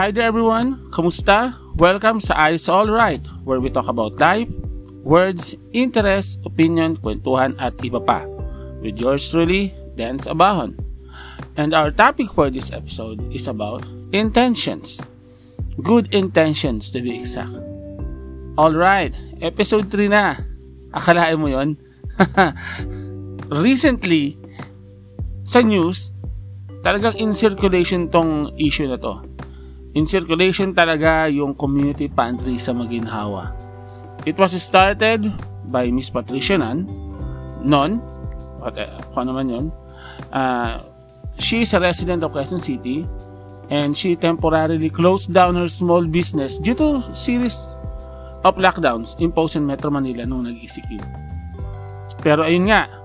Hi there everyone! Kamusta? Welcome sa Eyes All Right, where we talk about life, words, interest, opinion, kwentuhan at iba pa. With yours truly, Dance Abahon. And our topic for this episode is about intentions. Good intentions to be exact. Alright, episode 3 na. Akalain mo yon? Recently, sa news, talagang in circulation tong issue na to in circulation talaga yung community pantry sa Maginhawa. It was started by Miss Patricia Nan, non, what, uh, kung ano man yun. Uh, she is a resident of Quezon City and she temporarily closed down her small business due to series of lockdowns imposed in Metro Manila nung nag-ECQ. Pero ayun nga,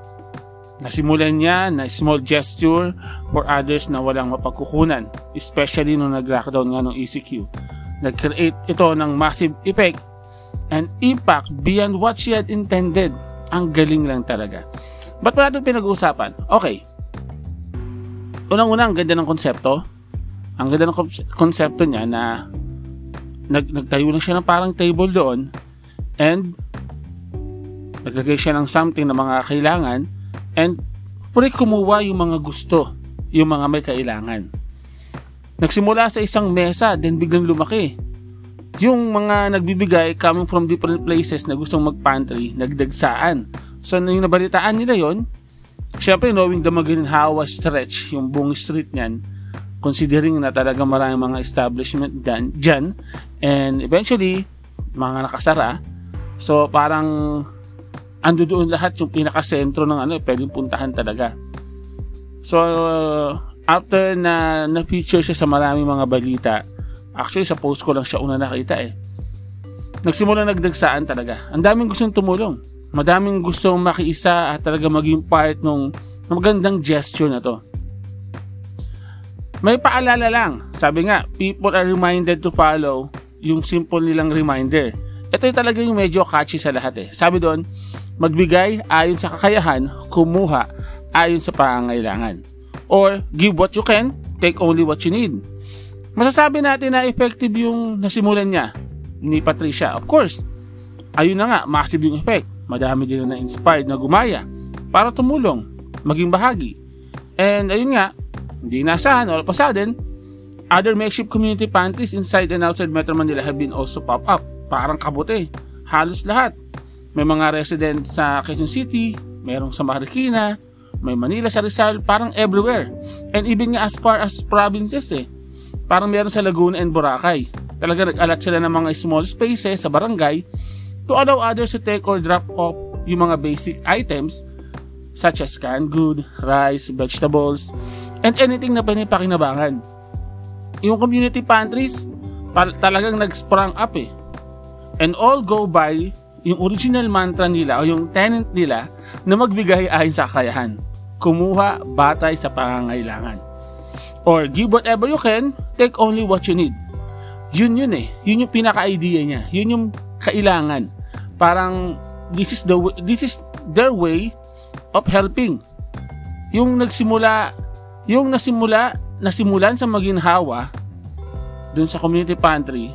Nasimulan niya na small gesture for others na walang mapagkukunan, especially nung nag-lockdown nga ng ECQ. Nag-create ito ng massive effect and impact beyond what she had intended. Ang galing lang talaga. Ba't pa natin pinag-uusapan? Okay. Unang-unang, ganda ng konsepto. Ang ganda ng konsepto niya na nag nagtayo lang siya ng parang table doon and naglagay siya ng something na mga kailangan And pwede kumuha yung mga gusto, yung mga may kailangan. Nagsimula sa isang mesa, then biglang lumaki. Yung mga nagbibigay coming from different places na gustong mag-pantry, nagdagsaan. So, yung nabalitaan nila yon syempre knowing the Maginhawa stretch, yung buong street niyan, considering na talaga maraming mga establishment dyan, dyan and eventually, mga nakasara. So, parang ando doon lahat yung pinaka-sentro ng ano, pwedeng puntahan talaga. So, after na na-feature siya sa maraming mga balita, actually sa post ko lang siya una nakita eh. Nagsimula nagdagsaan talaga. Ang daming gustong tumulong. Madaming gustong makiisa at talaga maging part ng magandang gesture na to. May paalala lang. Sabi nga, people are reminded to follow yung simple nilang reminder. Ito yung talaga yung medyo catchy sa lahat eh. Sabi doon, magbigay ayon sa kakayahan, kumuha ayon sa pangangailangan. Or give what you can, take only what you need. Masasabi natin na effective yung nasimulan niya ni Patricia. Of course, ayun na nga, massive yung effect. Madami din na inspired na gumaya para tumulong, maging bahagi. And ayun nga, hindi nasahan, all of a sudden, other makeshift community pantries inside and outside Metro Manila have been also pop up. Parang kabuti. Halos lahat. May mga resident sa Quezon City, merong sa Marikina, may Manila sa Rizal, parang everywhere. And even nga as far as provinces eh. Parang meron sa Laguna and Boracay. Talaga nag-alat sila ng mga small spaces sa barangay to allow others to take or drop off yung mga basic items such as canned good, rice, vegetables, and anything na pinipakinabangan. Yung community pantries, talagang nag-sprang up eh. And all go by yung original mantra nila o yung tenant nila na magbigay ayon sa kakayahan. Kumuha batay sa pangangailangan. Or give whatever you can, take only what you need. Yun yun eh. Yun yung pinaka-idea niya. Yun yung kailangan. Parang this is the this is their way of helping. Yung nagsimula, yung nasimula, nasimulan sa maginhawa dun sa community pantry,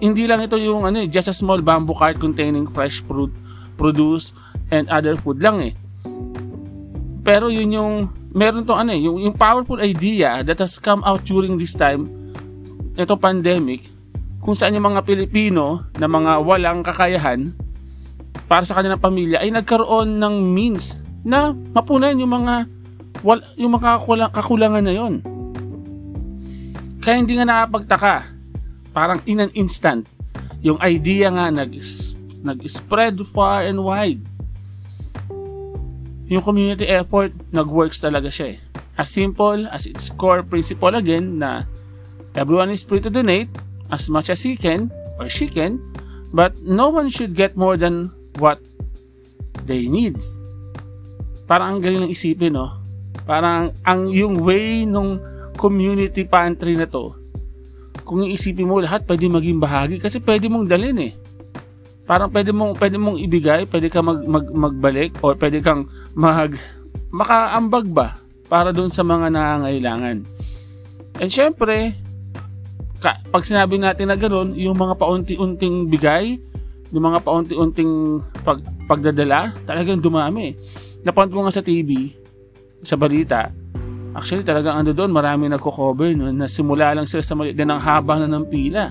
hindi lang ito yung ano, eh, just a small bamboo cart containing fresh fruit, produce, and other food lang eh. Pero yun yung, meron to ano eh, yung, yung powerful idea that has come out during this time, ito pandemic, kung saan yung mga Pilipino na mga walang kakayahan para sa kanilang pamilya ay nagkaroon ng means na mapunan yung mga wal, yung mga kakulangan na yon. Kaya hindi nga nakapagtaka parang in an instant, yung idea nga nag, nag-spread far and wide. Yung community effort, nag-works talaga siya eh. As simple as its core principle again na everyone is free to donate as much as he can or she can, but no one should get more than what they needs. Parang ang galing ng isipin, no? Parang ang yung way nung community pantry na to kung iisipin mo lahat pwede maging bahagi kasi pwede mong dalhin eh. Parang pwede mong pwede mong ibigay, pwede ka mag, mag magbalik or pwede kang mag makaambag ba para doon sa mga nangangailangan. And syempre, ka, pag sinabi natin na gano'n, yung mga paunti-unting bigay, yung mga paunti-unting pag, pagdadala, talagang dumami. Napanood ko nga sa TV, sa balita, actually talagang ano doon, marami nagko-cover no, na simula lang sila sa maliit din ang haba na ng pila.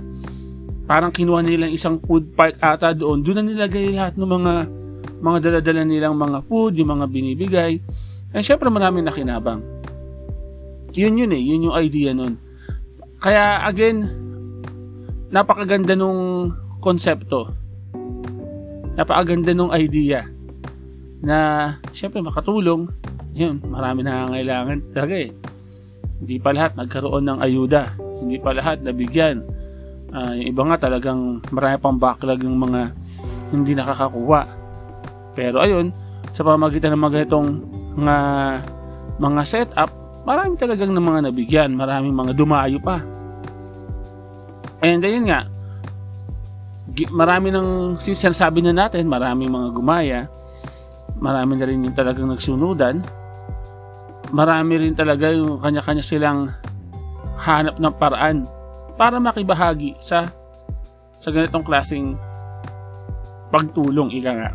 Parang kinuha nilang isang food park ata doon, doon na nilagay lahat ng mga mga daladala nilang mga food, yung mga binibigay. And syempre maraming nakinabang. Yun yun eh, yun yung idea nun. Kaya again, napakaganda nung konsepto. Napakaganda nung idea na syempre makatulong. Yun, marami na kailangan talaga eh. Hindi pa lahat nagkaroon ng ayuda. Hindi pa lahat nabigyan. Uh, yung iba nga talagang marami pang backlog ng mga hindi nakakakuha. Pero ayun, sa pamagitan ng mga itong mga, mga setup, marami talagang ng mga nabigyan. Maraming mga dumayo pa. And ayun nga, marami ng sinasabi na natin, maraming mga gumaya, marami na rin yung talagang nagsunudan, marami rin talaga yung kanya-kanya silang hanap ng paraan para makibahagi sa sa ganitong klaseng pagtulong ika nga.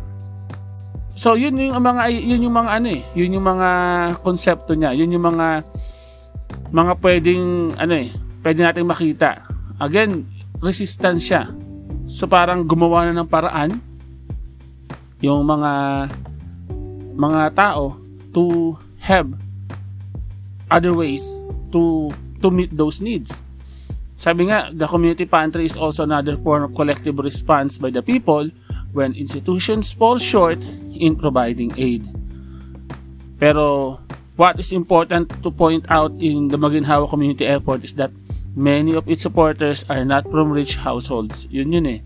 So yun yung mga yun yung mga ano eh, yun yung mga konsepto niya, yun yung mga mga pwedeng ano eh, pwede nating makita. Again, resistance siya. So parang gumawa na ng paraan yung mga mga tao to have other ways to to meet those needs. Sabi nga, the community pantry is also another form of collective response by the people when institutions fall short in providing aid. Pero what is important to point out in the Maginhawa community effort is that many of its supporters are not from rich households. Yun yun eh.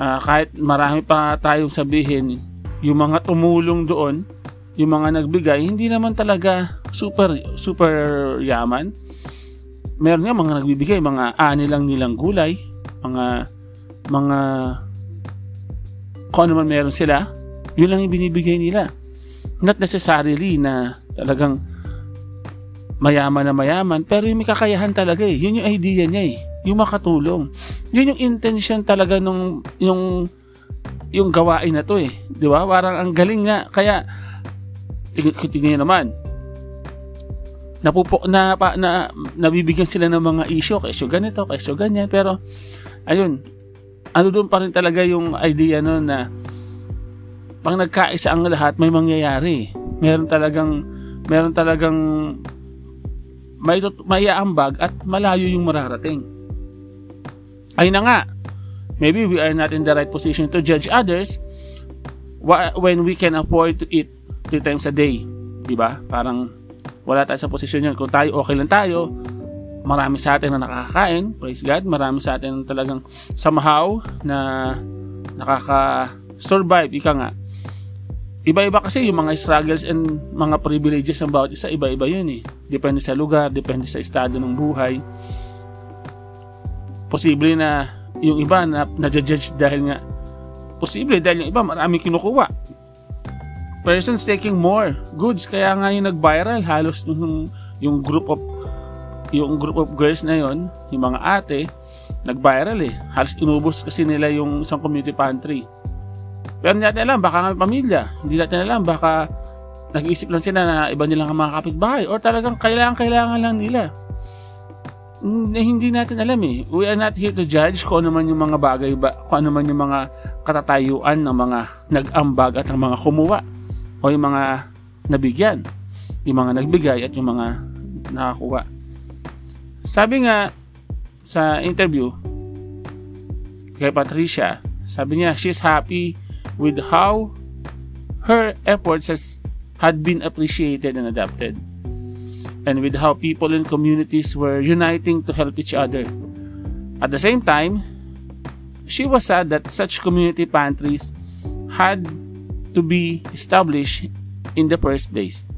Uh, kahit marami pa tayong sabihin, yung mga tumulong doon, yung mga nagbigay, hindi naman talaga super super yaman. Meron nga mga nagbibigay, mga ani lang nilang gulay, mga mga kung ano man meron sila, yun lang yung binibigay nila. Not necessarily na talagang mayaman na mayaman, pero yung may kakayahan talaga eh. Yun yung idea niya eh. Yung makatulong. Yun yung intention talaga nung yung yung gawain na to eh. Di ba? Parang ang galing nga. Kaya tingnan naman, napupo na, pa, na nabibigyan sila ng mga issue, kesyo ganito, kesyo ganyan, pero ayun, ano doon pa rin talaga yung idea no na pag nagkaisa ang lahat, may mangyayari. Meron talagang meron talagang may may at malayo yung mararating. Ay na nga, maybe we are not in the right position to judge others when we can afford to eat three times a day. Di ba? Parang wala tayo sa posisyon yun. Kung tayo okay lang tayo, marami sa atin na nakakain, praise God, marami sa atin talagang somehow na nakaka-survive, ika nga. Iba-iba kasi yung mga struggles and mga privileges ng bawat isa, iba-iba yun eh. Depende sa lugar, depende sa estado ng buhay. Posible na yung iba na na-judge dahil nga posible dahil yung iba marami kinukuha persons taking more goods. Kaya nga yung nag-viral halos yung, yung group of yung group of girls na yon, yung mga ate, nag-viral eh. Halos inubos kasi nila yung isang community pantry. Pero hindi natin alam, baka may pamilya. Hindi natin alam, baka nag-iisip lang sila na iba nilang mga kapitbahay or talagang kailangan-kailangan lang nila. Hindi natin alam eh. We are not here to judge kung ano man yung mga bagay ba, kung ano man yung mga katatayuan ng mga nag-ambag at ng mga kumuha o yung mga nabigyan, yung mga nagbigay at yung mga nakakuha. Sabi nga sa interview kay Patricia, sabi niya she's happy with how her efforts has had been appreciated and adapted and with how people in communities were uniting to help each other. At the same time, she was sad that such community pantries had to be established in the first place.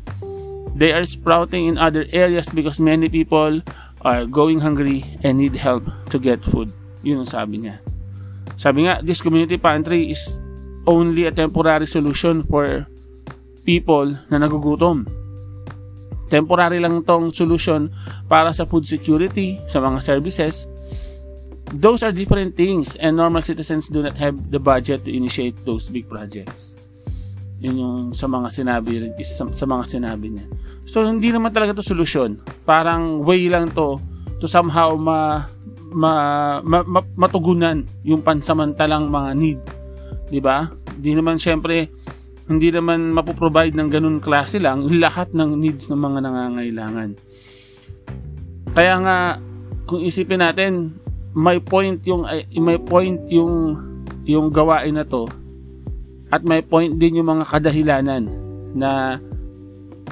They are sprouting in other areas because many people are going hungry and need help to get food. Yun ang sabi niya. Sabi nga, this community pantry is only a temporary solution for people na nagugutom. Temporary lang tong solution para sa food security, sa mga services, those are different things and normal citizens do not have the budget to initiate those big projects. Yun yung sa mga sinabi sa, sa mga sinabi niya. So hindi naman talaga to solusyon. Parang way lang to to somehow ma, ma, ma, ma matugunan yung pansamantalang mga need. 'Di ba? Hindi naman syempre hindi naman mapoprovide ng ganun klase lang lahat ng needs ng mga nangangailangan. Kaya nga kung isipin natin may point yung may point yung yung gawain na to at may point din yung mga kadahilanan na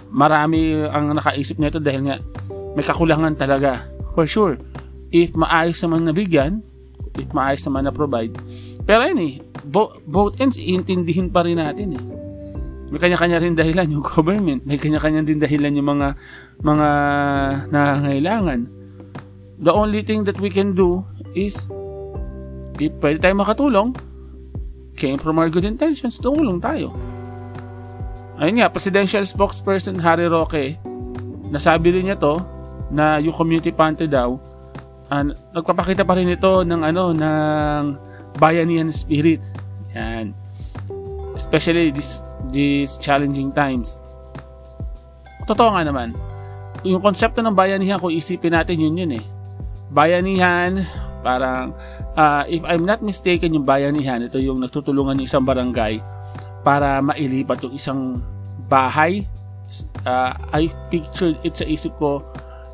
marami ang nakaisip nito dahil nga may kakulangan talaga. For sure if maayos naman nabigyan if maayos naman na provide. Pero yun eh bo- both ends iintindihin pa rin natin eh. May kanya-kanya rin dahilan yung government. May kanya-kanya din dahilan yung mga mga nangangailangan. The only thing that we can do is if pwede tayo makatulong came from our good intentions, tumulong tayo. Ayun nga, presidential spokesperson Harry Roque, nasabi rin niya to na yung community pantry daw, uh, nagpapakita pa rin ito ng ano ng bayanihan spirit. Yan. Especially this these challenging times. Totoo nga naman. Yung konsepto ng bayanihan, kung isipin natin yun yun eh. Bayanihan, parang uh, if I'm not mistaken, yung bayanihan, ito yung nagtutulungan ng isang barangay para mailipat yung isang bahay. Uh, I pictured it sa isip ko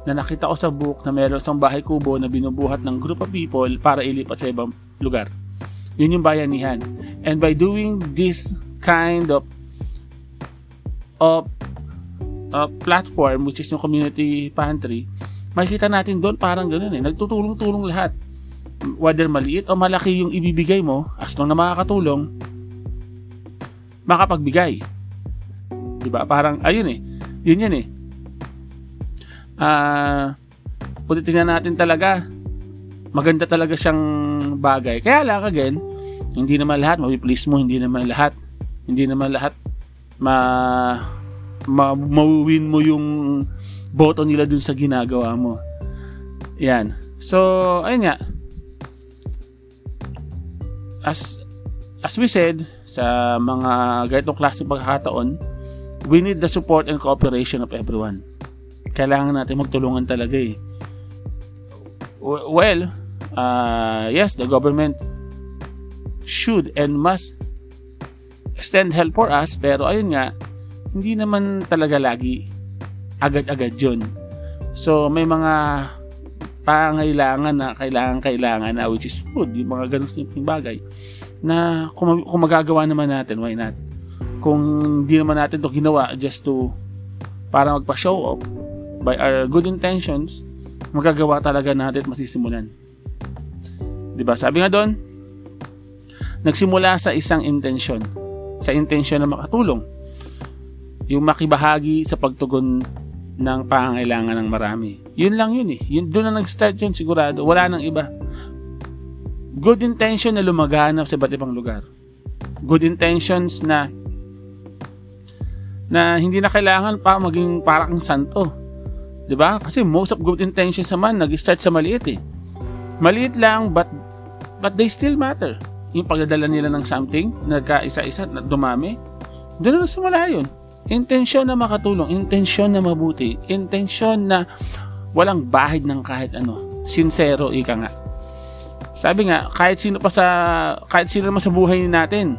na nakita ko sa book na meron isang bahay kubo na binubuhat ng group of people para ilipat sa ibang lugar. Yun yung bayanihan. And by doing this kind of of uh, platform which is yung community pantry, makikita natin doon parang ganoon eh. Nagtutulong-tulong lahat whether maliit o malaki yung ibibigay mo, as long na makakatulong, makapagbigay. 'Di ba? Parang ayun eh. Yun yan eh. Ah, uh, kung tingnan natin talaga, maganda talaga siyang bagay. Kaya lang again, hindi naman lahat mapi-please mo, hindi naman lahat hindi naman lahat ma, ma mawin mo yung boto nila dun sa ginagawa mo. Yan. So, ayun nga as as we said sa mga ganitong klaseng pagkakataon, we need the support and cooperation of everyone. Kailangan natin magtulungan talaga eh. Well, uh, yes, the government should and must extend help for us, pero ayun nga, hindi naman talaga lagi agad-agad yun. So, may mga pangailangan na kailangan kailangan na which is food yung mga ganong simpleng bagay na kung, kung magagawa naman natin why not? Kung hindi naman natin to ginawa just to para magpa show off by our good intentions magagawa talaga natin at masisimulan. Di ba sabi nga doon nagsimula sa isang intensyon. Sa intensyon na makatulong. Yung makibahagi sa pagtugon ng pangangailangan ng marami. Yun lang yun eh. Yun, doon na nag-start yun sigurado. Wala nang iba. Good intention na lumaganap sa iba't ibang lugar. Good intentions na na hindi na kailangan pa maging parang santo. 'Di ba? Kasi most of good intentions naman nag-start sa maliit eh. Maliit lang but but they still matter. Yung pagdadala nila ng something, nagkaisa-isa, na dumami, doon na simula yun. Intensyon na makatulong, intensyon na mabuti, intensyon na walang bahid ng kahit ano. Sincero, ika nga. Sabi nga, kahit sino pa sa, kahit sino naman sa buhay natin,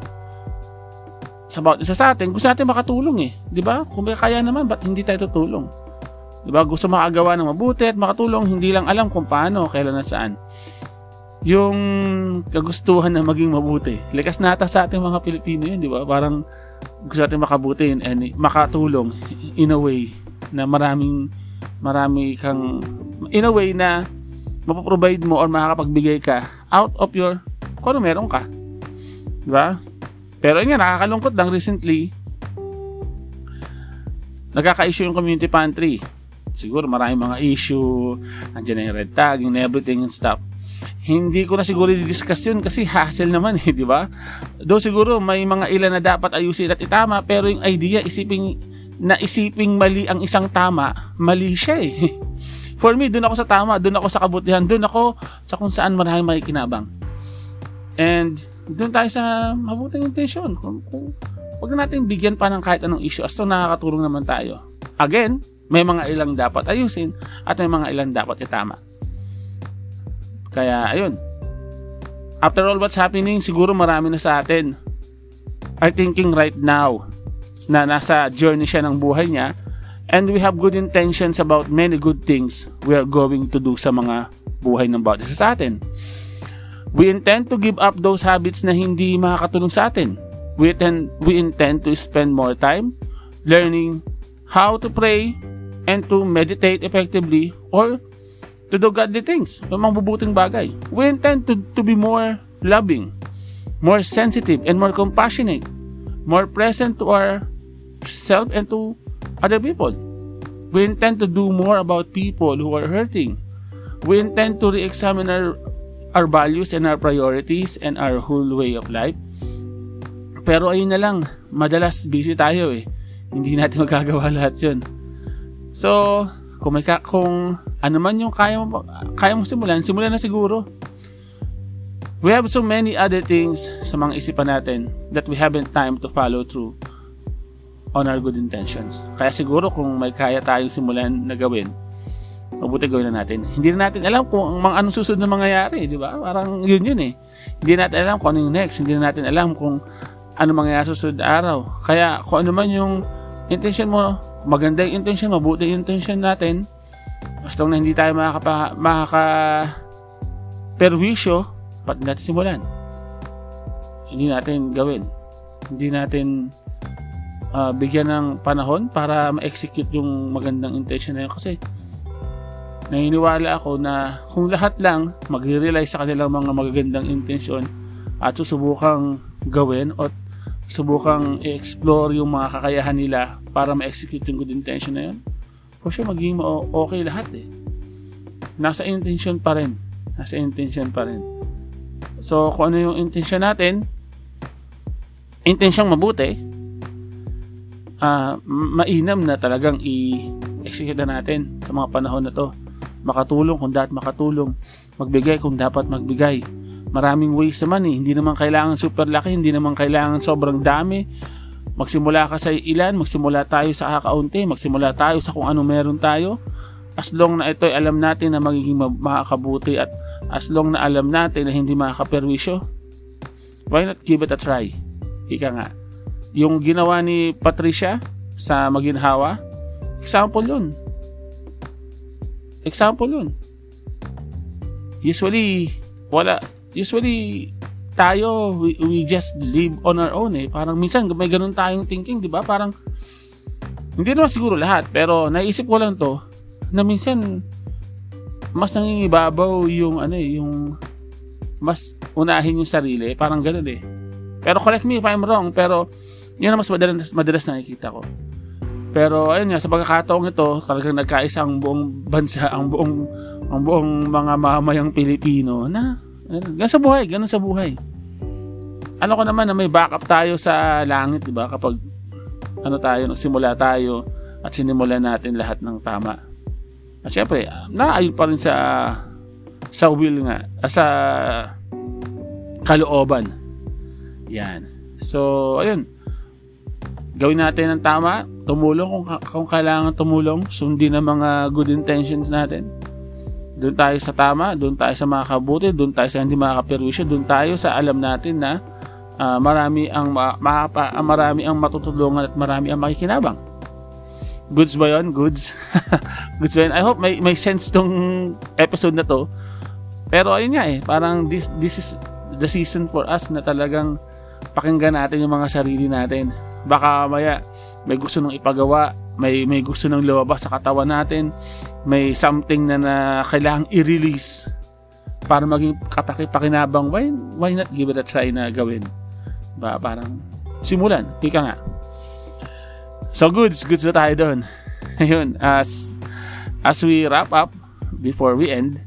sa bawat isa sa atin, gusto natin makatulong eh. Di ba? Kung kaya naman, ba't hindi tayo tutulong? Di ba? Gusto makagawa ng mabuti at makatulong, hindi lang alam kung paano, kailan at saan. Yung kagustuhan na maging mabuti. Likas nata sa ating mga Pilipino yun, di ba? Parang gusto natin makabuti and makatulong in a way na maraming marami kang in a way na mapoprovide mo or makakapagbigay ka out of your kung ano meron ka. Di ba? Pero yun nga, nakakalungkot lang recently nagkaka-issue yung community pantry. Siguro maraming mga issue, andyan na yung red tagging and everything and stuff hindi ko na siguro i-discuss yun kasi hassle naman eh, di ba? Do siguro may mga ilan na dapat ayusin at itama pero yung idea isiping na isiping mali ang isang tama, mali siya eh. For me, doon ako sa tama, doon ako sa kabutihan, doon ako sa kung saan maraming makikinabang. And doon tayo sa mabuting intensyon. Kung, kung, huwag natin bigyan pa ng kahit anong issue as to nakakatulong naman tayo. Again, may mga ilang dapat ayusin at may mga ilang dapat itama. Kaya, ayun. After all what's happening, siguro marami na sa atin are thinking right now na nasa journey siya ng buhay niya and we have good intentions about many good things we are going to do sa mga buhay ng bawat isa sa atin. We intend to give up those habits na hindi makakatulong sa atin. We intend, we intend to spend more time learning how to pray and to meditate effectively or to do godly things, yung mga bubuting bagay. We intend to, to be more loving, more sensitive, and more compassionate, more present to our self and to other people. We intend to do more about people who are hurting. We intend to re-examine our, our values and our priorities and our whole way of life. Pero ayun na lang, madalas busy tayo eh. Hindi natin magagawa lahat yun. So, kung may ka, kung ano man yung kaya mo, kaya mo simulan, simulan na siguro. We have so many other things sa mga isipan natin that we haven't time to follow through on our good intentions. Kaya siguro kung may kaya tayong simulan na gawin, mabuti gawin na natin. Hindi na natin alam kung ang mga anong susunod na mangyayari, di ba? Parang yun yun eh. Hindi natin alam kung ano yung next. Hindi na natin alam kung ano mangyayari susunod araw. Kaya kung ano man yung intention mo, maganda yung intention, mabuti yung intention natin, basta na hindi tayo makaka, makaka perwisyo, pat natin simulan. Hindi natin gawin. Hindi natin uh, bigyan ng panahon para ma-execute yung magandang intention na yun kasi naniniwala ako na kung lahat lang magre-realize sa kanilang mga magagandang intention at susubukang gawin at subukang i-explore yung mga kakayahan nila para ma-execute yung good intention na yun for sure magiging okay lahat eh nasa intention pa rin nasa intention pa rin so kung ano yung intention natin intensyong mabuti uh, mainam na talagang i-execute na natin sa mga panahon na to. Makatulong kung dapat makatulong, magbigay kung dapat magbigay. Maraming ways naman eh. Hindi naman kailangan super laki, hindi naman kailangan sobrang dami. Magsimula ka sa ilan, magsimula tayo sa kakaunti, magsimula tayo sa kung ano meron tayo. As long na ito ay alam natin na magiging makakabuti at as long na alam natin na hindi makakaperwisyo, why not give it a try? Ika nga yung ginawa ni Patricia sa Maginhawa, example yun. Example yun. Usually, wala, usually, tayo, we, we just live on our own eh. Parang minsan, may ganun tayong thinking, di ba? Parang, hindi naman siguro lahat, pero naisip ko lang to, na minsan, mas nangingibabaw yung, ano eh, yung, mas unahin yung sarili, parang ganun eh. Pero correct me if I'm wrong, pero yun ang mas madalas, madalas nakikita ko. Pero ayun nga, sa pagkakataong ito, talagang nagkaisa ang buong bansa, ang buong ang buong mga mamayang Pilipino na ganun sa buhay, ganun sa buhay. Ano ko naman na may backup tayo sa langit, 'di ba? Kapag ano tayo, nagsimula tayo at sinimulan natin lahat ng tama. At syempre, naayon pa rin sa sa will nga, sa kalooban. Yan. So, ayun gawin natin ang tama, tumulong kung, kung kailangan tumulong, sundin ang mga good intentions natin. Doon tayo sa tama, doon tayo sa mga kabuti, doon tayo sa hindi makakaperwisyo, doon tayo sa alam natin na uh, marami ang ma- ma- marami ang matutulungan at marami ang makikinabang. Goods ba yun? Goods? Goods ba yun? I hope may, may sense tong episode na to. Pero ayun nga eh, parang this, this is the season for us na talagang pakinggan natin yung mga sarili natin Baka maya may gusto nang ipagawa, may may gusto nang lumabas sa katawan natin, may something na, na kailangang i-release para maging kataki-pakinabang, why, why not give it a try na gawin? Ba, parang simulan, ika nga. So goods, goods na tayo doon. Ayun, as as we wrap up before we end,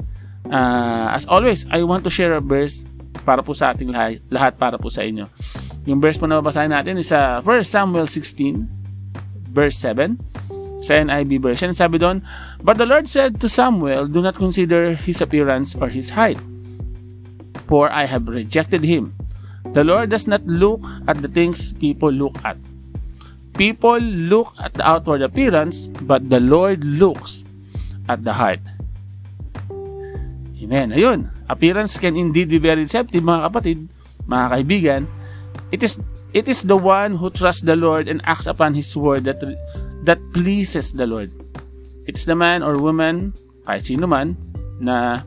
uh, as always, I want to share a verse para po sa ating lahat, lahat para po sa inyo. Yung verse po na babasahin natin is sa uh, 1 Samuel 16 verse 7. sa NIV version. Sabi doon, But the Lord said to Samuel, Do not consider his appearance or his height, for I have rejected him. The Lord does not look at the things people look at. People look at the outward appearance, but the Lord looks at the heart. Amen. Ayun, appearance can indeed be very deceptive, mga kapatid, mga kaibigan. It is it is the one who trusts the Lord and acts upon His word that that pleases the Lord. It's the man or woman, kahit sino man, na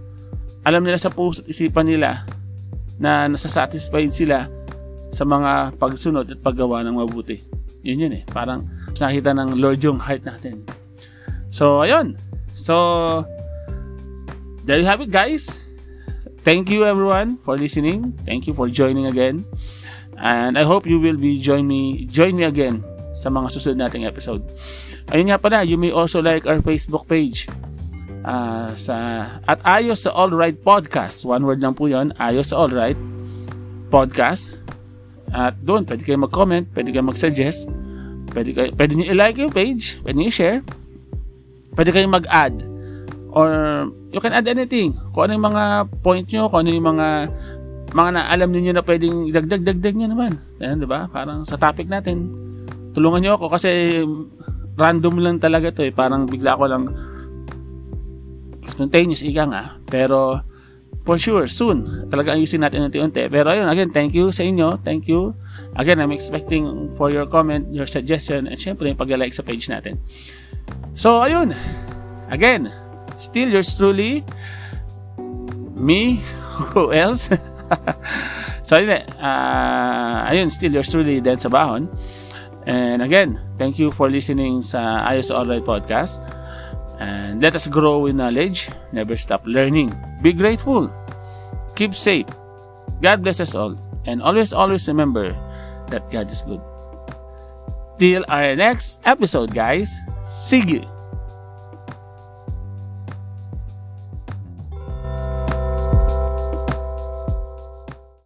alam nila sa puso at isipan nila na nasasatisfied sila sa mga pagsunod at paggawa ng mabuti. Yun yun eh. Parang nakita ng Lord yung heart natin. So, ayun. So, there you have it guys. Thank you everyone for listening. Thank you for joining again. And I hope you will be join me join me again sa mga susunod nating episode. Ayun nga pala, you may also like our Facebook page. Uh, sa at Ayos sa All Right Podcast. One word lang po 'yon, Ayos sa All Right Podcast. At doon, pwede kayo mag-comment, pwede kayo mag-suggest, pwede, kayo, pwede nyo i-like yung page, pwede nyo i-share, pwede kayo mag-add, or you can add anything. Kung ano yung mga point nyo, kung ano yung mga mga na alam niyo na pwedeng dagdag-dagdag nyo naman. Ayan, di ba? Parang sa topic natin, tulungan nyo ako kasi random lang talaga to eh. Parang bigla ko lang spontaneous ika nga. Pero for sure, soon, talaga ayusin natin unti-unti. Pero ayun, again, thank you sa inyo. Thank you. Again, I'm expecting for your comment, your suggestion, and syempre, yung pag-like sa page natin. So, ayun. Again, still yours truly, me, who else? So, ayun, uh, ayun, still yours truly, Dan Sabahon. And again, thank you for listening sa Ayos Alright Podcast. And let us grow in knowledge. Never stop learning. Be grateful. Keep safe. God bless us all. And always, always remember that God is good. Till our next episode, guys. See you.